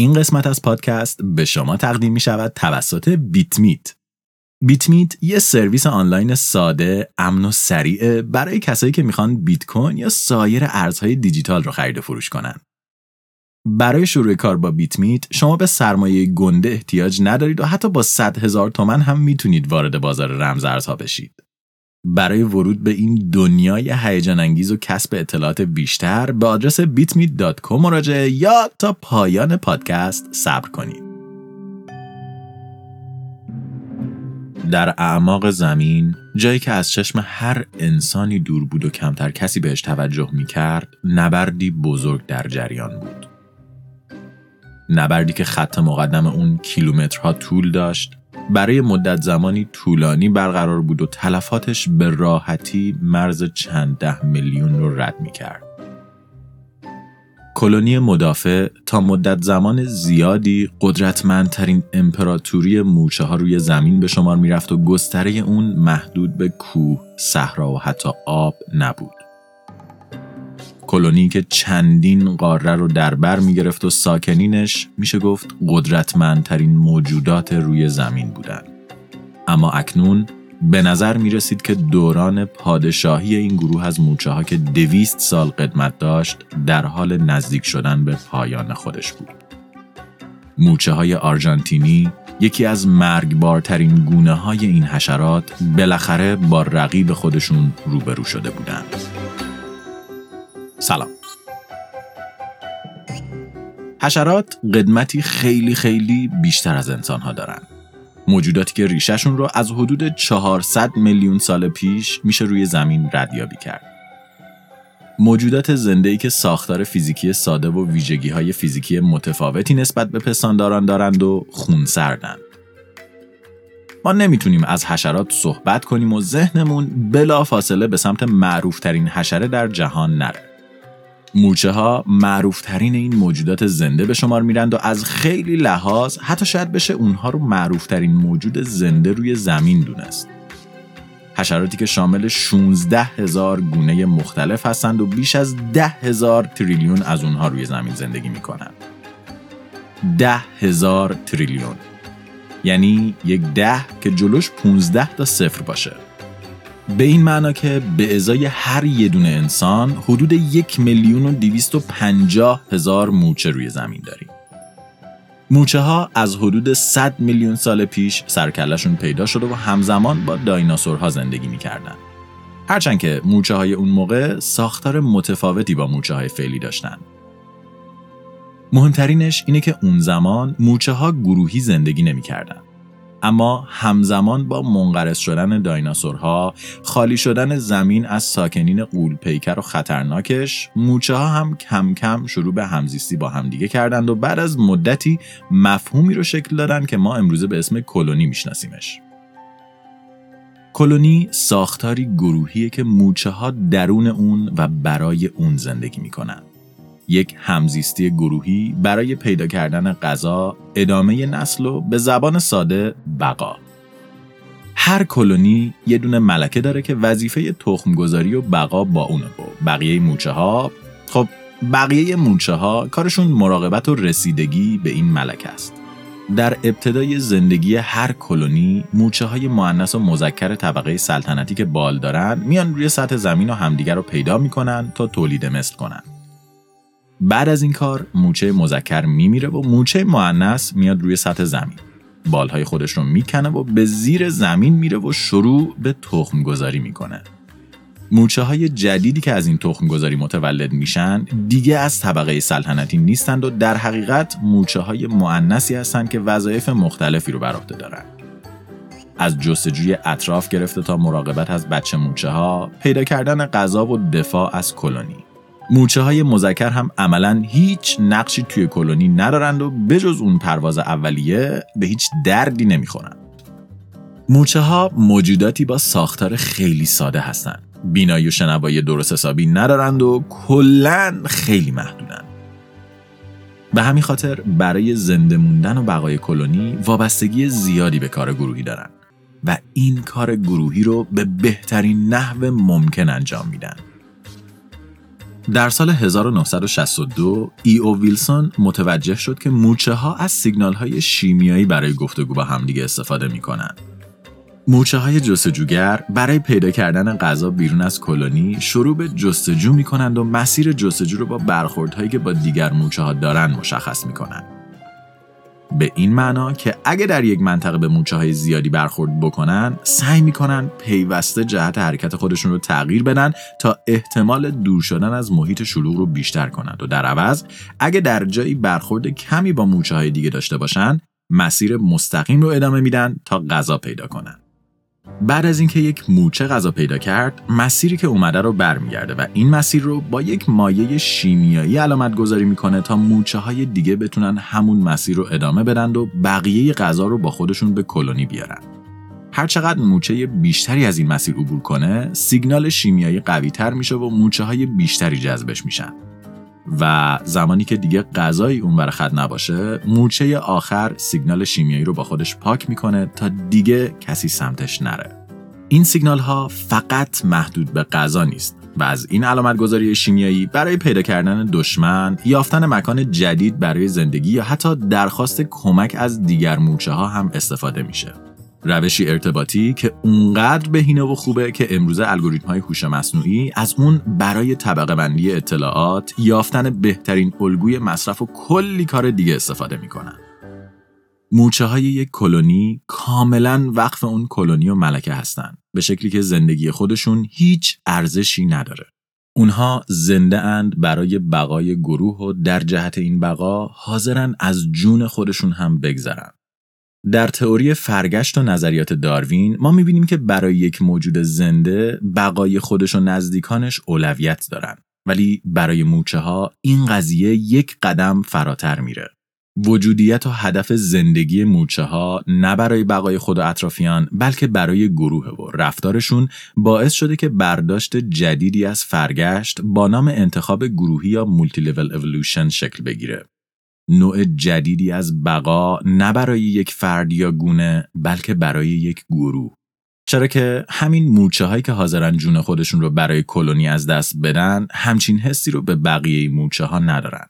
این قسمت از پادکست به شما تقدیم می شود توسط بیت میت. بیت یه سرویس آنلاین ساده، امن و سریع برای کسایی که می‌خوان بیت کوین یا سایر ارزهای دیجیتال رو خرید و فروش کنن. برای شروع کار با بیت میت شما به سرمایه گنده احتیاج ندارید و حتی با 100 هزار تومن هم می‌تونید وارد بازار رمز ارزها بشید. برای ورود به این دنیای هیجان انگیز و کسب اطلاعات بیشتر به آدرس bitmeet.com مراجعه یا تا پایان پادکست صبر کنید. در اعماق زمین جایی که از چشم هر انسانی دور بود و کمتر کسی بهش توجه می کرد نبردی بزرگ در جریان بود نبردی که خط مقدم اون کیلومترها طول داشت برای مدت زمانی طولانی برقرار بود و تلفاتش به راحتی مرز چند ده میلیون رو رد می کرد. کلونی مدافع تا مدت زمان زیادی قدرتمندترین امپراتوری موچه ها روی زمین به شمار می‌رفت و گستره اون محدود به کوه، صحرا و حتی آب نبود. کلونی که چندین قاره رو در بر می گرفت و ساکنینش میشه گفت قدرتمندترین موجودات روی زمین بودند. اما اکنون به نظر می رسید که دوران پادشاهی این گروه از موچه ها که دویست سال قدمت داشت در حال نزدیک شدن به پایان خودش بود. موچه های آرژانتینی یکی از مرگبارترین گونه های این حشرات بالاخره با رقیب خودشون روبرو شده بودند. سلام حشرات قدمتی خیلی خیلی بیشتر از انسان ها دارن موجوداتی که ریشهشون رو از حدود 400 میلیون سال پیش میشه روی زمین ردیابی کرد موجودات زنده که ساختار فیزیکی ساده و ویژگی های فیزیکی متفاوتی نسبت به پستانداران دارند و خونسردند. ما نمی‌تونیم از حشرات صحبت کنیم و ذهنمون بلا فاصله به سمت معروفترین حشره در جهان نره. موچه ها معروف ترین این موجودات زنده به شمار میرند و از خیلی لحاظ حتی شاید بشه اونها رو معروف ترین موجود زنده روی زمین دونست. حشراتی که شامل 16 هزار گونه مختلف هستند و بیش از ده هزار تریلیون از اونها روی زمین زندگی می‌کنند. ده هزار تریلیون یعنی یک ده که جلوش 15 تا صفر باشه. به این معنا که به ازای هر یه دونه انسان حدود یک میلیون و دیویست و پنجاه هزار موچه روی زمین داریم. موچه ها از حدود 100 میلیون سال پیش سرکلشون پیدا شده و همزمان با دایناسورها زندگی می‌کردن. هرچند که موچه های اون موقع ساختار متفاوتی با موچه های فعلی داشتن. مهمترینش اینه که اون زمان موچه ها گروهی زندگی نمی‌کردن. اما همزمان با منقرض شدن دایناسورها خالی شدن زمین از ساکنین قول پیکر و خطرناکش موچه ها هم کم کم شروع به همزیستی با همدیگه کردند و بعد از مدتی مفهومی رو شکل دادن که ما امروزه به اسم کلونی میشناسیمش. کلونی ساختاری گروهیه که موچه ها درون اون و برای اون زندگی می‌کنن. یک همزیستی گروهی برای پیدا کردن غذا، ادامه نسل و به زبان ساده بقا. هر کلونی یه دونه ملکه داره که وظیفه تخمگذاری و بقا با اونه و بقیه موچه ها خب بقیه موچه ها کارشون مراقبت و رسیدگی به این ملکه است. در ابتدای زندگی هر کلونی موچه های معنس و مذکر طبقه سلطنتی که بال دارن میان روی سطح زمین و همدیگر رو پیدا می‌کنن تا تولید مثل کنن. بعد از این کار موچه مذکر میمیره و موچه معنس میاد روی سطح زمین. بالهای خودش رو می‌کنه و به زیر زمین میره و شروع به تخم گذاری می‌کنه. موچه های جدیدی که از این تخم گذاری متولد میشن دیگه از طبقه سلطنتی نیستند و در حقیقت موچه های معنسی هستند که وظایف مختلفی رو بر عهده دارن. از جستجوی اطراف گرفته تا مراقبت از بچه موچه ها پیدا کردن غذا و دفاع از کلونی. موچه های مذکر هم عملا هیچ نقشی توی کلونی ندارند و بجز اون پرواز اولیه به هیچ دردی نمی‌خورند. موچه ها موجوداتی با ساختار خیلی ساده هستند. بینایی و شنوایی درست حسابی ندارند و کلا خیلی محدودند. به همین خاطر برای زنده موندن و بقای کلونی وابستگی زیادی به کار گروهی دارند و این کار گروهی رو به بهترین نحو ممکن انجام میدن. در سال 1962 ای او ویلسون متوجه شد که مورچه ها از سیگنال های شیمیایی برای گفتگو با همدیگه استفاده می کنند. مورچه های جستجوگر برای پیدا کردن غذا بیرون از کلونی شروع به جستجو می کنند و مسیر جستجو رو با برخوردهایی که با دیگر مورچه ها دارند مشخص می کنند. به این معنا که اگه در یک منطقه به موچه های زیادی برخورد بکنن سعی می‌کنن پیوسته جهت حرکت خودشون رو تغییر بدن تا احتمال دور شدن از محیط شلوغ رو بیشتر کنند. و در عوض اگه در جایی برخورد کمی با موچه های دیگه داشته باشن مسیر مستقیم رو ادامه میدن تا غذا پیدا کنن. بعد از اینکه یک موچه غذا پیدا کرد مسیری که اومده رو برمیگرده و این مسیر رو با یک مایه شیمیایی علامت گذاری می‌کنه تا موچه های دیگه بتونن همون مسیر رو ادامه بدن و بقیه غذا رو با خودشون به کلونی بیارن. هرچقدر موچه بیشتری از این مسیر عبور کنه سیگنال شیمیایی قوی تر میشه و موچه های بیشتری جذبش میشن. و زمانی که دیگه غذایی اون خط نباشه مورچه آخر سیگنال شیمیایی رو با خودش پاک می‌کنه تا دیگه کسی سمتش نره این سیگنال ها فقط محدود به غذا نیست و از این علامت گذاری شیمیایی برای پیدا کردن دشمن، یافتن مکان جدید برای زندگی یا حتی درخواست کمک از دیگر مورچه ها هم استفاده میشه. روشی ارتباطی که اونقدر بهینه و خوبه که امروزه الگوریتم های هوش مصنوعی از اون برای طبقه بندی اطلاعات یافتن بهترین الگوی مصرف و کلی کار دیگه استفاده می‌کنن. موچه های یک کلونی کاملا وقف اون کلونی و ملکه هستن به شکلی که زندگی خودشون هیچ ارزشی نداره. اونها زنده اند برای بقای گروه و در جهت این بقا حاضرن از جون خودشون هم بگذرن. در تئوری فرگشت و نظریات داروین ما می‌بینیم که برای یک موجود زنده بقای خودش و نزدیکانش اولویت دارن. ولی برای موچه ها این قضیه یک قدم فراتر میره. وجودیت و هدف زندگی موچه ها نه برای بقای خود و اطرافیان بلکه برای گروه و رفتارشون باعث شده که برداشت جدیدی از فرگشت با نام انتخاب گروهی یا مولتی لول اولوشن شکل بگیره. نوع جدیدی از بقا نه برای یک فرد یا گونه بلکه برای یک گروه. چرا که همین مورچه هایی که حاضرن جون خودشون رو برای کلونی از دست بدن همچین حسی رو به بقیه مورچه ها ندارن.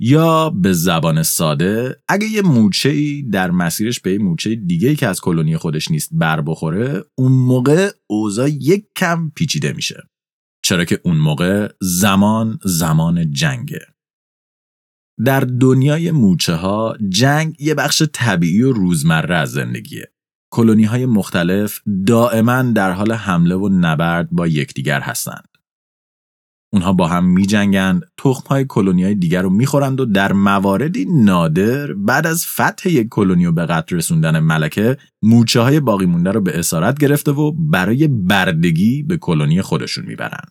یا به زبان ساده اگه یه مورچه ای در مسیرش به یه مورچه دیگه که از کلونی خودش نیست بر بخوره اون موقع اوضاع یک کم پیچیده میشه. چرا که اون موقع زمان زمان جنگه. در دنیای موچه ها جنگ یه بخش طبیعی و روزمره از زندگیه. کلونی های مختلف دائما در حال حمله و نبرد با یکدیگر هستند. اونها با هم می جنگند، تخم های کلونی های دیگر رو می‌خورند و در مواردی نادر بعد از فتح یک کلونی و به قتل رسوندن ملکه موچه های باقی مونده رو به اسارت گرفته و برای بردگی به کلونی خودشون می‌برند.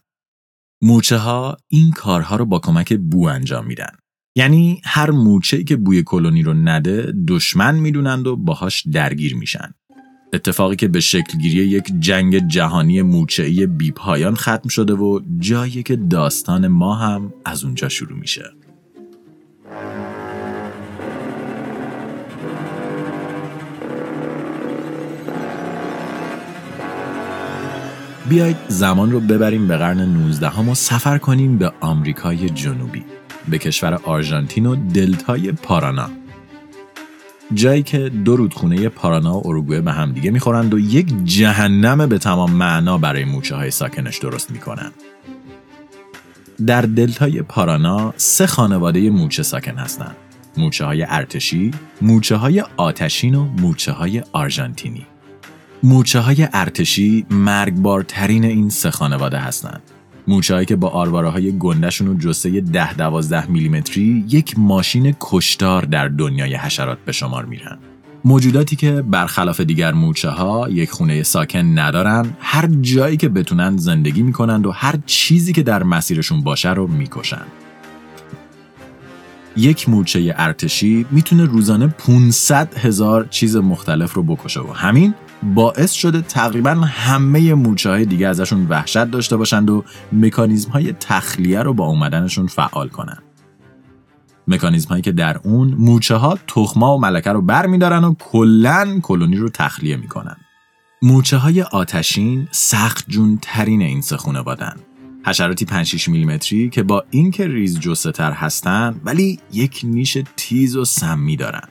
موچه ها این کارها رو با کمک بو انجام میدن. یعنی هر موچه که بوی کلونی رو نده دشمن می‌دونند و باهاش درگیر میشن. اتفاقی که به شکلگیری یک جنگ جهانی موچه‌ای بیپایان ختم شده و جایی که داستان ما هم از اونجا شروع میشه. بیایید زمان رو ببریم به قرن 19 و سفر کنیم به آمریکای جنوبی. به کشور آرژانتین و دلتای پارانا جایی که دو رودخونه پارانا و اروگوئه به همدیگه می‌خورند و یک جهنم به تمام معنا برای موچه های ساکنش درست می‌کنند. در دلتای پارانا سه خانواده موچه ساکن هستند. موچه های ارتشی، موچه های آتشین و موچه های آرژانتینی. موچه های ارتشی مرگبارترین این سه خانواده هستند. موچهایی که با آرواره های گندشون و جسه 10 12 میلیمتری یک ماشین کشتار در دنیای حشرات به شمار میرن. موجوداتی که برخلاف دیگر موچه ها یک خونه ساکن ندارن هر جایی که بتونن زندگی می‌کنند و هر چیزی که در مسیرشون باشه رو می‌کشن. یک مورچه ارتشی می‌تونه روزانه 500 هزار چیز مختلف رو بکشه و همین باعث شده تقریبا همه مورچه های دیگه ازشون وحشت داشته باشند و مکانیزم های تخلیه رو با اومدنشون فعال کنن. مکانیزم هایی که در اون مورچه ها تخما و ملکه رو بر و کلا کلونی رو تخلیه می‌کنن. مورچه های آتشین سخت جون ترین این سه خانوادن. حشراتی 5 میلیمتری که با اینکه ریز جسته تر هستن ولی یک نیش تیز و سمی دارن.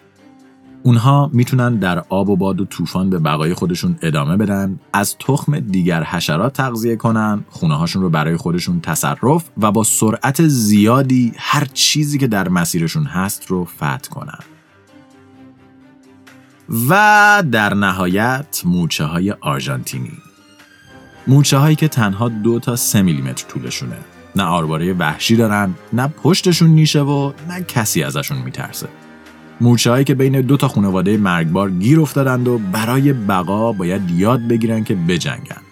اونها می‌تونن در آب و باد و طوفان به بقای خودشون ادامه بدن از تخم دیگر حشرات تغذیه کنن خونه هاشون رو برای خودشون تصرف و با سرعت زیادی هر چیزی که در مسیرشون هست رو فتح کنن. و در نهایت موچه های آرژانتینی. موچه هایی که تنها دو تا سه میلیمتر طولشونه. نه آرباره وحشی دارن نه پشتشون نیشه و نه کسی ازشون میترسه. مورچه هایی که بین دو تا خانواده مرگبار گیر افتادند و برای بقا باید یاد بگیرن که بجنگن.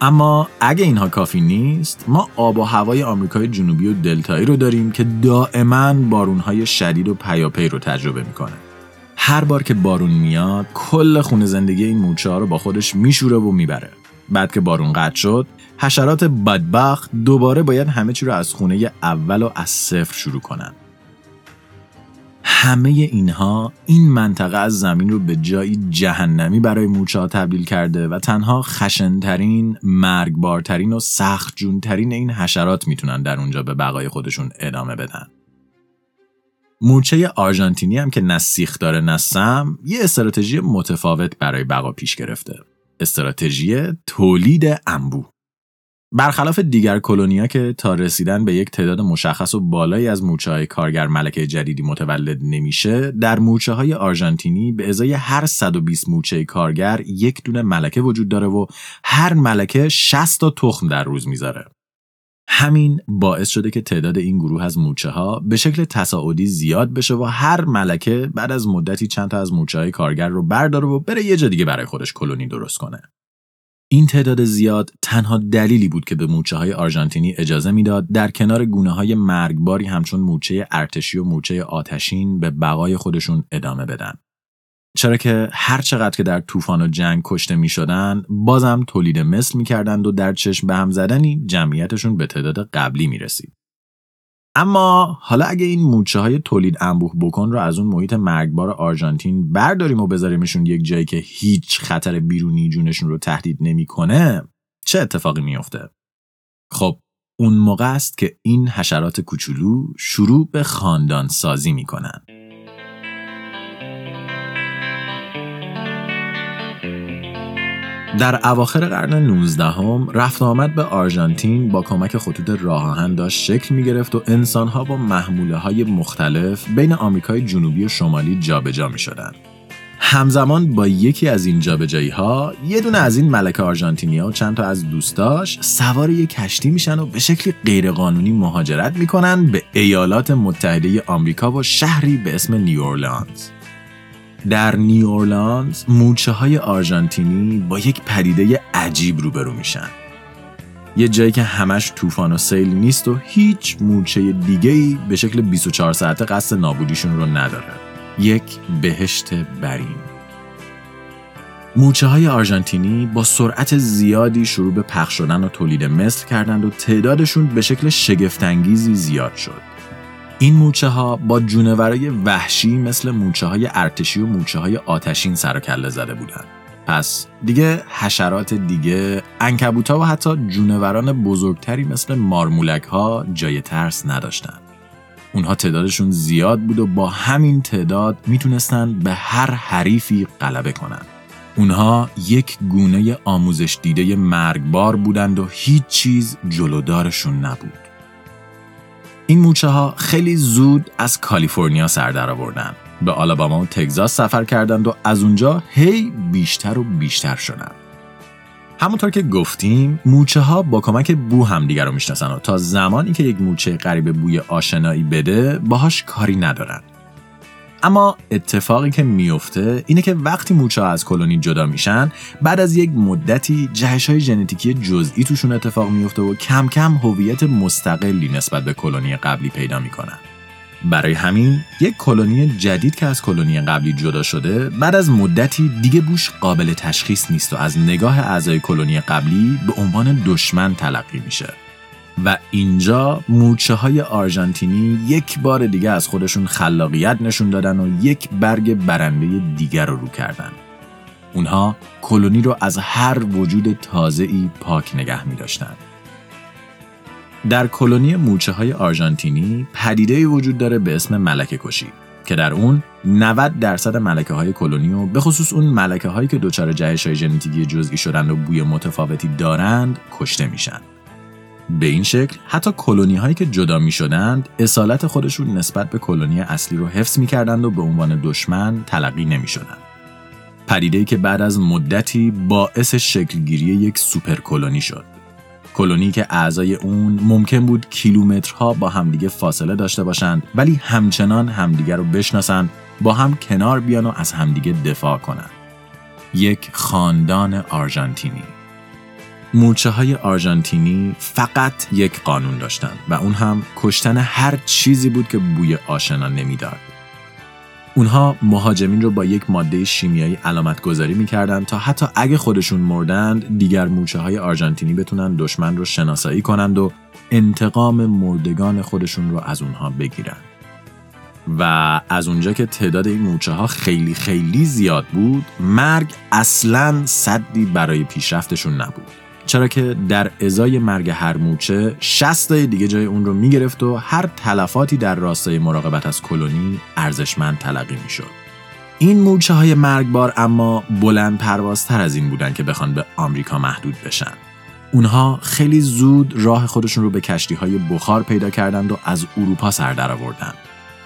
اما اگه اینها کافی نیست ما آب و هوای آمریکای جنوبی و دلتایی رو داریم که دائما بارونهای شدید و پیاپی رو تجربه می‌کنه. هر بار که بارون میاد کل خونه زندگی این مورچه رو با خودش میشوره و می‌بره. بعد که بارون قطع شد حشرات بدبخت دوباره باید همه چی رو از خونه اول و از صفر شروع کنن. همه اینها این منطقه از زمین رو به جایی جهنمی برای مورچه ها تبدیل کرده و تنها خشنترین، مرگبارترین و سخت جونترین این حشرات می‌تونن در اونجا به بقای خودشون ادامه بدن. مورچه آرژانتینی هم که نه سیخ داره نه یه استراتژی متفاوت برای بقا پیش گرفته. استراتژی تولید انبوه. برخلاف دیگر کلونیا که تا رسیدن به یک تعداد مشخص و بالایی از مورچه های کارگر ملکه جدیدی متولد نمیشه در مورچه های آرژانتینی به ازای هر 120 مورچه کارگر یک دونه ملکه وجود داره و هر ملکه 60 تا تخم در روز می‌ذاره. همین باعث شده که تعداد این گروه از مورچه ها به شکل تصاعدی زیاد بشه و هر ملکه بعد از مدتی چند تا از مورچه های کارگر رو برداره و بره یه جا دیگه برای خودش کلونی درست کنه. این تعداد زیاد تنها دلیلی بود که به موچه های آرژانتینی اجازه می‌داد در کنار گونه های مرگباری همچون موچه ارتشی و موچه آتشین به بقای خودشون ادامه بدن. چرا که هر چقدر که در طوفان و جنگ کشته می شدن بازم تولید مثل می کردند و در چشم به هم زدنی جمعیتشون به تعداد قبلی می رسید. اما حالا اگه این موچه های تولید انبوه بکن رو از اون محیط مرگبار آرژانتین برداریم و بذاریمشون یک جایی که هیچ خطر بیرونی جونشون رو تهدید نمی‌کنه چه اتفاقی میافته؟ خب اون موقع است که این حشرات کوچولو شروع به خاندان سازی می‌کنن. در اواخر قرن 19 هم رفت آمد به آرژانتین با کمک خطوط راه آهن داشت شکل می گرفت و انسانها با محموله های مختلف بین آمریکای جنوبی و شمالی جابجا می شدن. همزمان با یکی از این جابجایی ها یه دونه از این ملکه آرژانتینیا و چند تا از دوستاش سوار یک کشتی میشن و به شکلی غیرقانونی مهاجرت می‌کنن به ایالات متحده آمریکا و شهری به اسم نیورلانز. در نیورلانز موچه های آرژانتینی با یک پدیده عجیب روبرو میشن. یه جایی که همش طوفان و سیل نیست و هیچ موچه دیگه ای به شکل 24 ساعته قصد نابودیشون رو نداره. یک بهشت برین. موچه های آرژانتینی با سرعت زیادی شروع به پخش شدن و تولید مثل کردند و تعدادشون به شکل شگفتانگیزی زیاد شد. این موچه ها با جونورای وحشی مثل موچه های ارتشی و موچه های آتشین سر و کله زده بودند. پس دیگه حشرات دیگه انکبوت و حتی جونوران بزرگتری مثل مارمولک ها جای ترس نداشتن. اونها تعدادشون زیاد بود و با همین تعداد می‌تونستن به هر حریفی غلبه کنند. اونها یک گونه آموزش دیده مرگبار بودند و هیچ چیز جلودارشون نبود. این موچه ها خیلی زود از کالیفرنیا سر در آوردن. به آلاباما و تگزاس سفر کردند و از اونجا هی بیشتر و بیشتر شدند همونطور که گفتیم موچه ها با کمک بو هم دیگر رو می‌شناسن و تا زمانی که یک موچه غریب بوی آشنایی بده باهاش کاری ندارن. اما اتفاقی که میفته اینه که وقتی موچه از کلونی جدا میشن بعد از یک مدتی جهش های ژنتیکی جزئی توشون اتفاق میفته و کم کم هویت مستقلی نسبت به کلونی قبلی پیدا می‌کنن. برای همین یک کلونی جدید که از کلونی قبلی جدا شده بعد از مدتی دیگه بوش قابل تشخیص نیست و از نگاه اعضای کلونی قبلی به عنوان دشمن تلقی میشه. و اینجا موچه های آرژانتینی یک بار دیگه از خودشون خلاقیت نشون دادن و یک برگ برنده دیگر رو رو کردن. اونها کلونی رو از هر وجود تازه ای پاک نگه می داشتن. در کلونی موچه های آرژانتینی پدیده وجود داره به اسم ملکه کشی که در اون 90 درصد ملکه های کلونی و به خصوص اون ملکه هایی که دچار جهش های ژنتیکی جزئی شدن و بوی متفاوتی دارند کشته میشن. به این شکل حتی کلونی هایی که جدا می شدند اصالت خودشون نسبت به کلونی اصلی رو حفظ می کردند و به عنوان دشمن تلقی نمی شدند. پدیده که بعد از مدتی باعث شکلگیری یک سوپر کلونی شد. کلونی که اعضای اون ممکن بود کیلومترها با همدیگه فاصله داشته باشند ولی همچنان همدیگه رو بشناسند با هم کنار بیان و از همدیگه دفاع کنند. یک خاندان آرژانتینی مورچه های آرژانتینی فقط یک قانون داشتند و اون هم کشتن هر چیزی بود که بوی آشنا نمی‌داد. اونها مهاجمین رو با یک ماده شیمیایی علامت گذاری می‌کردند تا حتی اگه خودشون مردند دیگر مورچه های آرژانتینی بتونن دشمن رو شناسایی کنند و انتقام مردگان خودشون رو از اونها بگیرند. و از اونجا که تعداد این مورچه ها خیلی خیلی زیاد بود مرگ اصلا صدی برای پیشرفتشون نبود چرا که در ازای مرگ هر موچه 60 دیگه جای اون رو می‌گرفت و هر تلفاتی در راستای مراقبت از کلونی ارزشمند تلقی می‌شد. این مورچه های مرگبار اما بلند پروازتر از این بودن که بخوان به آمریکا محدود بشن. اونها خیلی زود راه خودشون رو به کشتی های بخار پیدا کردند و از اروپا سر درآوردند.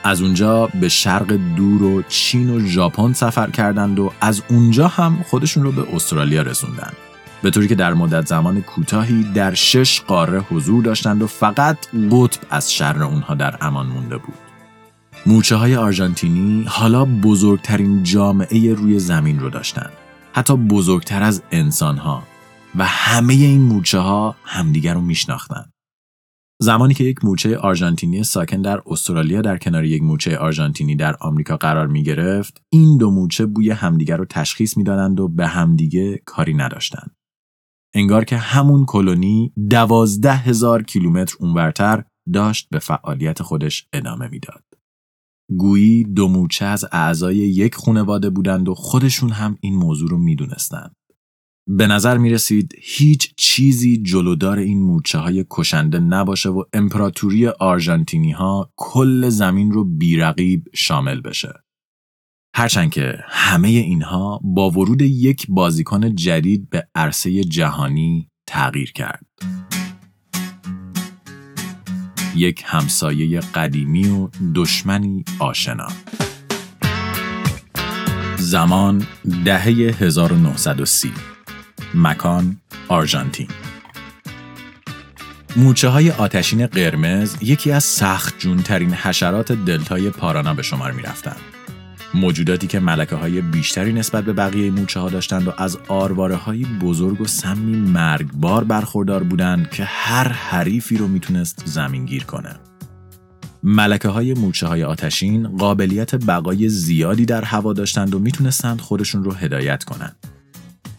از اونجا به شرق دور و چین و ژاپن سفر کردند و از اونجا هم خودشون رو به استرالیا رسوندند. به طوری که در مدت زمان کوتاهی در شش قاره حضور داشتند و فقط قطب از شر اونها در امان مونده بود. موچه های آرژانتینی حالا بزرگترین جامعه روی زمین رو داشتند. حتی بزرگتر از انسان ها و همه این موچه ها همدیگر رو میشناختند. زمانی که یک موچه آرژانتینی ساکن در استرالیا در کنار یک موچه آرژانتینی در آمریکا قرار می گرفت، این دو موچه بوی همدیگر رو تشخیص می‌دادند و به همدیگه کاری نداشتند. انگار که همون کلونی دوازده هزار کیلومتر اونورتر داشت به فعالیت خودش ادامه می‌داد. گویی دو موچه از اعضای یک خانواده بودند و خودشون هم این موضوع رو می‌دونستند. به نظر می رسید هیچ چیزی جلودار این موچه های کشنده نباشه و امپراتوری آرژانتینی ها کل زمین رو بیرقیب شامل بشه. هرچند که همه اینها با ورود یک بازیکن جدید به عرصه جهانی تغییر کرد. یک همسایه قدیمی و دشمنی آشنا. زمان دهه 1930 مکان آرژانتین موچه های آتشین قرمز یکی از سخت جونترین حشرات دلتای پارانا به شمار می رفتن. موجوداتی که ملکه های بیشتری نسبت به بقیه موچه ها داشتند و از آرواره های بزرگ و سمی مرگبار برخوردار بودند که هر حریفی رو می‌تونست زمینگیر کنه. ملکه های موچه های آتشین قابلیت بقای زیادی در هوا داشتند و می‌تونستند خودشون رو هدایت کنند.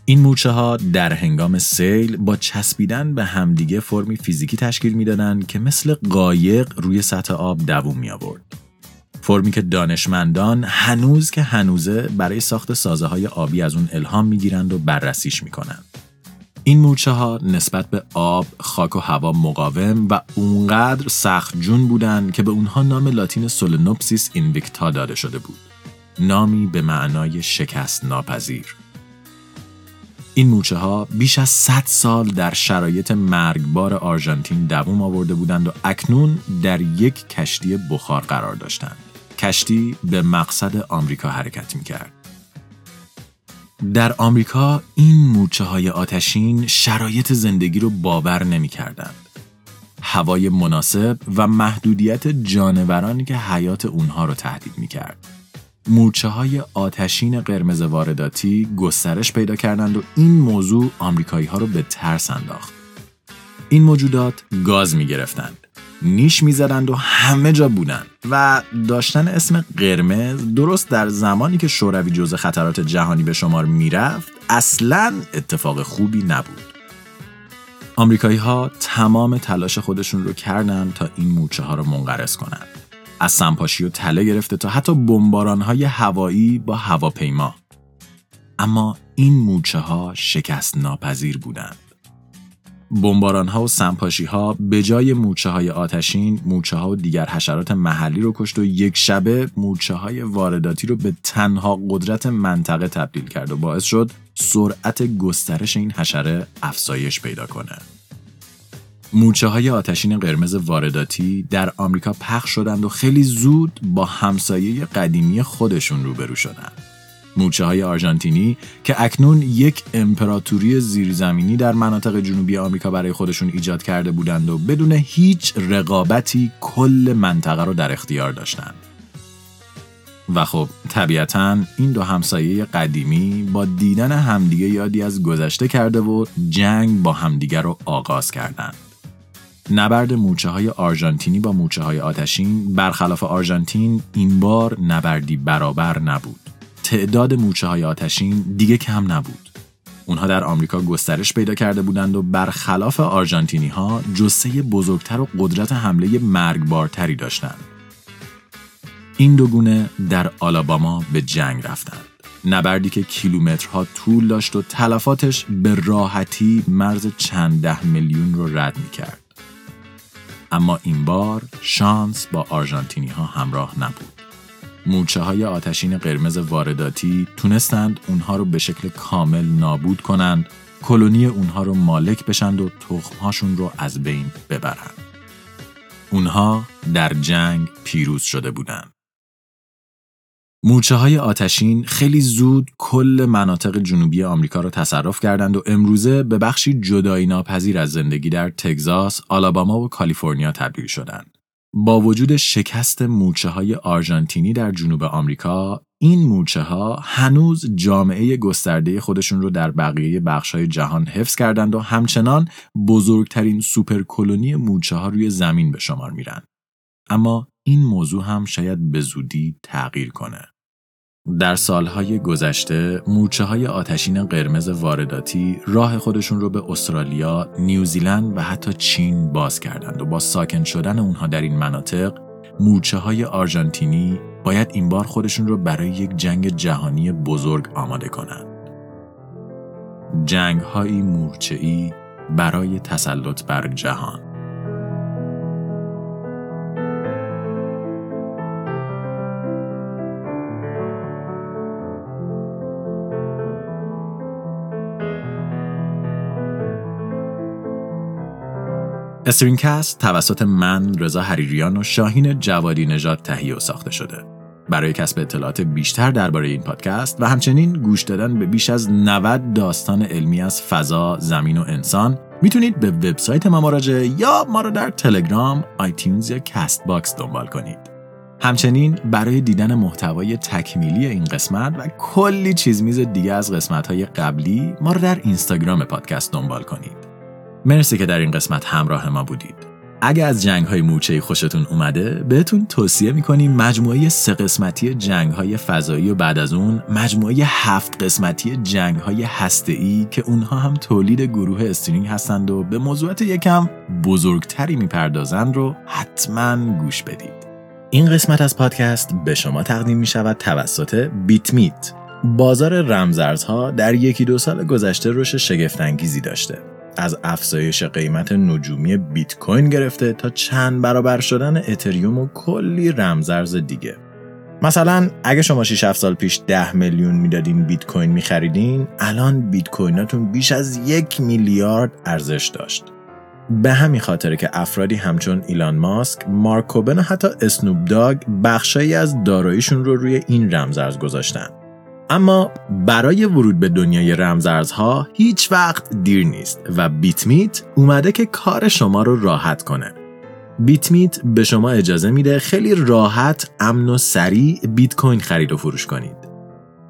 این مورچه ها در هنگام سیل با چسبیدن به همدیگه فرمی فیزیکی تشکیل می‌دادند که مثل قایق روی سطح آب دووم می آورد. فرمی که دانشمندان هنوز که هنوزه برای ساخت سازه های آبی از اون الهام می‌گیرند و بررسیش می‌کنند. این مورچه ها نسبت به آب، خاک و هوا مقاوم و اونقدر سخت جون بودند که به اونها نام لاتین سولنوپسیس اینویکتا داده شده بود. نامی به معنای شکست ناپذیر. این موچه ها بیش از 100 سال در شرایط مرگبار آرژانتین دوام آورده بودند و اکنون در یک کشتی بخار قرار داشتند. کشتی به مقصد آمریکا حرکت می کرد. در آمریکا این موچه های آتشین شرایط زندگی رو باور نمی کردند. هوای مناسب و محدودیت جانورانی که حیات اونها رو تهدید می کرد. مورچه های آتشین قرمز وارداتی گسترش پیدا کردند و این موضوع آمریکایی ها رو به ترس انداخت. این موجودات گاز می گرفتند. نیش می‌زدند و همه جا بودند و داشتن اسم قرمز درست در زمانی که شوروی جزء خطرات جهانی به شمار می‌رفت اصلا اتفاق خوبی نبود. آمریکایی ها تمام تلاش خودشون رو کردند تا این موچه ها رو منقرض کنند از سمپاشی و تله گرفته تا حتی بمباران های هوایی با هواپیما. اما این موچه ها شکست ناپذیر بودند. بمباران ها و سمپاشی ها به جای مورچه های آتشین مورچه ها و دیگر حشرات محلی رو کشت و یک شبه مورچه های وارداتی رو به تنها قدرت منطقه تبدیل کرد و باعث شد سرعت گسترش این حشره افزایش پیدا کنه. مورچه های آتشین قرمز وارداتی در آمریکا پخش شدند و خیلی زود با همسایه قدیمی خودشون روبرو شدند. مورچه های آرژانتینی که اکنون یک امپراتوری زیرزمینی در مناطق جنوبی آمریکا برای خودشون ایجاد کرده بودند و بدون هیچ رقابتی کل منطقه رو در اختیار داشتند. و خب طبیعتا این دو همسایه قدیمی با دیدن همدیگه یادی از گذشته کرده و جنگ با همدیگه رو آغاز کردند. نبرد موچه های آرژانتینی با موچه های آتشین برخلاف آرژانتین این بار نبردی برابر نبود. تعداد موچه های آتشین دیگه کم نبود. اونها در آمریکا گسترش پیدا کرده بودند و برخلاف آرژانتینی ها جسه بزرگتر و قدرت حمله مرگبارتری داشتند. این دو گونه در آلاباما به جنگ رفتند. نبردی که کیلومترها طول داشت و تلفاتش به راحتی مرز چند ده میلیون رو رد می کرد. اما این بار شانس با آرژانتینی ها همراه نبود. مورچه های آتشین قرمز وارداتی تونستند اونها رو به شکل کامل نابود کنند کلونی اونها رو مالک بشند و تخمهاشون رو از بین ببرند. اونها در جنگ پیروز شده بودند. مورچه های آتشین خیلی زود کل مناطق جنوبی آمریکا را تصرف کردند و امروزه به بخشی جدایی ناپذیر از زندگی در تگزاس، آلاباما و کالیفرنیا تبدیل شدند. با وجود شکست مورچه های آرژانتینی در جنوب آمریکا، این مورچه ها هنوز جامعه گسترده خودشون رو در بقیه بخش های جهان حفظ کردند و همچنان بزرگترین سوپرکلونی مورچه ها روی زمین به شمار میرن. اما این موضوع هم شاید به زودی تغییر کنه. در سالهای گذشته مورچه های آتشین قرمز وارداتی راه خودشون رو به استرالیا، نیوزیلند و حتی چین باز کردند و با ساکن شدن اونها در این مناطق مورچه های آرژانتینی باید این بار خودشون رو برای یک جنگ جهانی بزرگ آماده کنند. جنگ های برای تسلط بر جهان StringCast توسط من رضا حریریان و شاهین جوادی نژاد تهیه و ساخته شده. برای کسب اطلاعات بیشتر درباره این پادکست و همچنین گوش دادن به بیش از 90 داستان علمی از فضا، زمین و انسان می‌تونید به وبسایت ما مراجعه یا ما رو در تلگرام، iTunes یا Castbox دنبال کنید. همچنین برای دیدن محتوای تکمیلی این قسمت و کلی چیز میز دیگه از قسمت های قبلی ما رو در اینستاگرام پادکست دنبال کنید. مرسی که در این قسمت همراه ما بودید. اگه از جنگ های موچه خوشتون اومده بهتون توصیه می‌کنیم مجموعه سه قسمتی جنگ های فضایی و بعد از اون مجموعه هفت قسمتی جنگ های هسته که اونها هم تولید گروه استرینگ هستند و به موضوعات یکم بزرگتری می‌پردازند رو حتما گوش بدید. این قسمت از پادکست به شما تقدیم می شود توسط بیت میت. بازار رمزارزها در یکی دو سال گذشته رشد شگفتانگیزی داشته. از افزایش قیمت نجومی بیت کوین گرفته تا چند برابر شدن اتریوم و کلی رمزارز دیگه مثلا اگه شما 6 7 سال پیش 10 میلیون می‌دادین بیت کوین میخریدین الان بیت کویناتون بیش از یک میلیارد ارزش داشت به همین خاطره که افرادی همچون ایلان ماسک، مارک کوبن و حتی اسنوب داگ بخشایی از داراییشون رو روی این رمزارز گذاشتن. اما برای ورود به دنیای رمزارزها هیچ وقت دیر نیست و بیتمیت اومده که کار شما رو راحت کنه. بیتمیت به شما اجازه میده خیلی راحت، امن و سریع بیت کوین خرید و فروش کنید.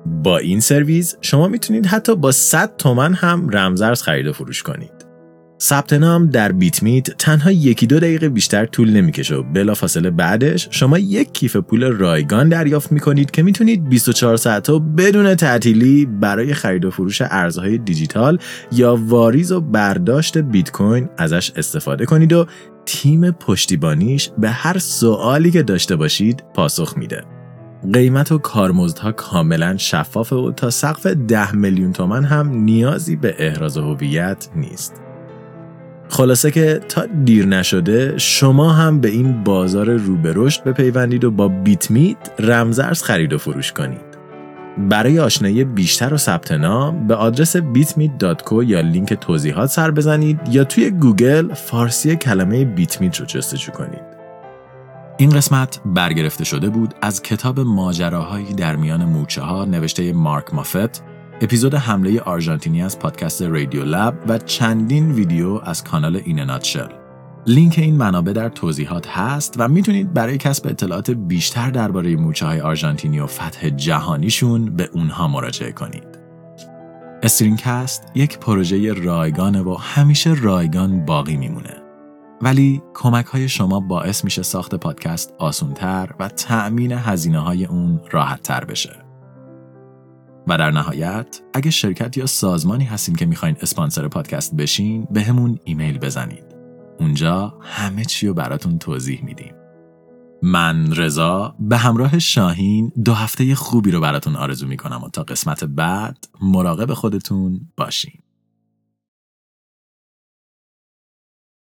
با این سرویس شما می‌تونید حتی با 100 تومن هم رمزارز خرید و فروش کنید. ثبت نام در بیت میت تنها یکی دو دقیقه بیشتر طول نمی‌کشه و بلافاصله بعدش شما یک کیف پول رایگان دریافت می‌کنید که می‌تونید 24 ساعت و بدون تعطیلی برای خرید و فروش ارزهای دیجیتال یا واریز و برداشت بیت کوین ازش استفاده کنید و تیم پشتیبانیش به هر سوالی که داشته باشید پاسخ میده. قیمت و کارمزدها کاملا شفافه و تا سقف 10 میلیون تومن هم نیازی به احراز هویت نیست. خلاصه که تا دیر نشده شما هم به این بازار رو به رشد بپیوندید و با بیت میت رمزرز خرید و فروش کنید. برای آشنایی بیشتر و ثبت نام به آدرس bitmeet.co یا لینک توضیحات سر بزنید یا توی گوگل فارسی کلمه بیتمیت رو جستجو کنید. این قسمت برگرفته شده بود از کتاب ماجراهایی در میان مورچه ها نوشته مارک مافت اپیزود حمله آرژانتینی از پادکست Radiolab و چندین ویدیو از کانال In a Nutshell. لینک این منابع در توضیحات هست و می‌تونید برای کسب اطلاعات بیشتر درباره مورچه های آرژانتینی و فتح جهانیشون به اونها مراجعه کنید. استرینکست یک پروژه رایگانه و همیشه رایگان باقی میمونه. ولی کمک های شما باعث میشه ساخت پادکست آسونتر و تأمین هزینه های اون راحت تر بشه. و در نهایت اگه شرکت یا سازمانی هستین که می‌خواین اسپانسر پادکست بشین به همون ایمیل بزنید. اونجا همه چی رو براتون توضیح میدیم. من رضا به همراه شاهین دو هفته خوبی رو براتون آرزو می‌کنم و تا قسمت بعد مراقب خودتون باشین.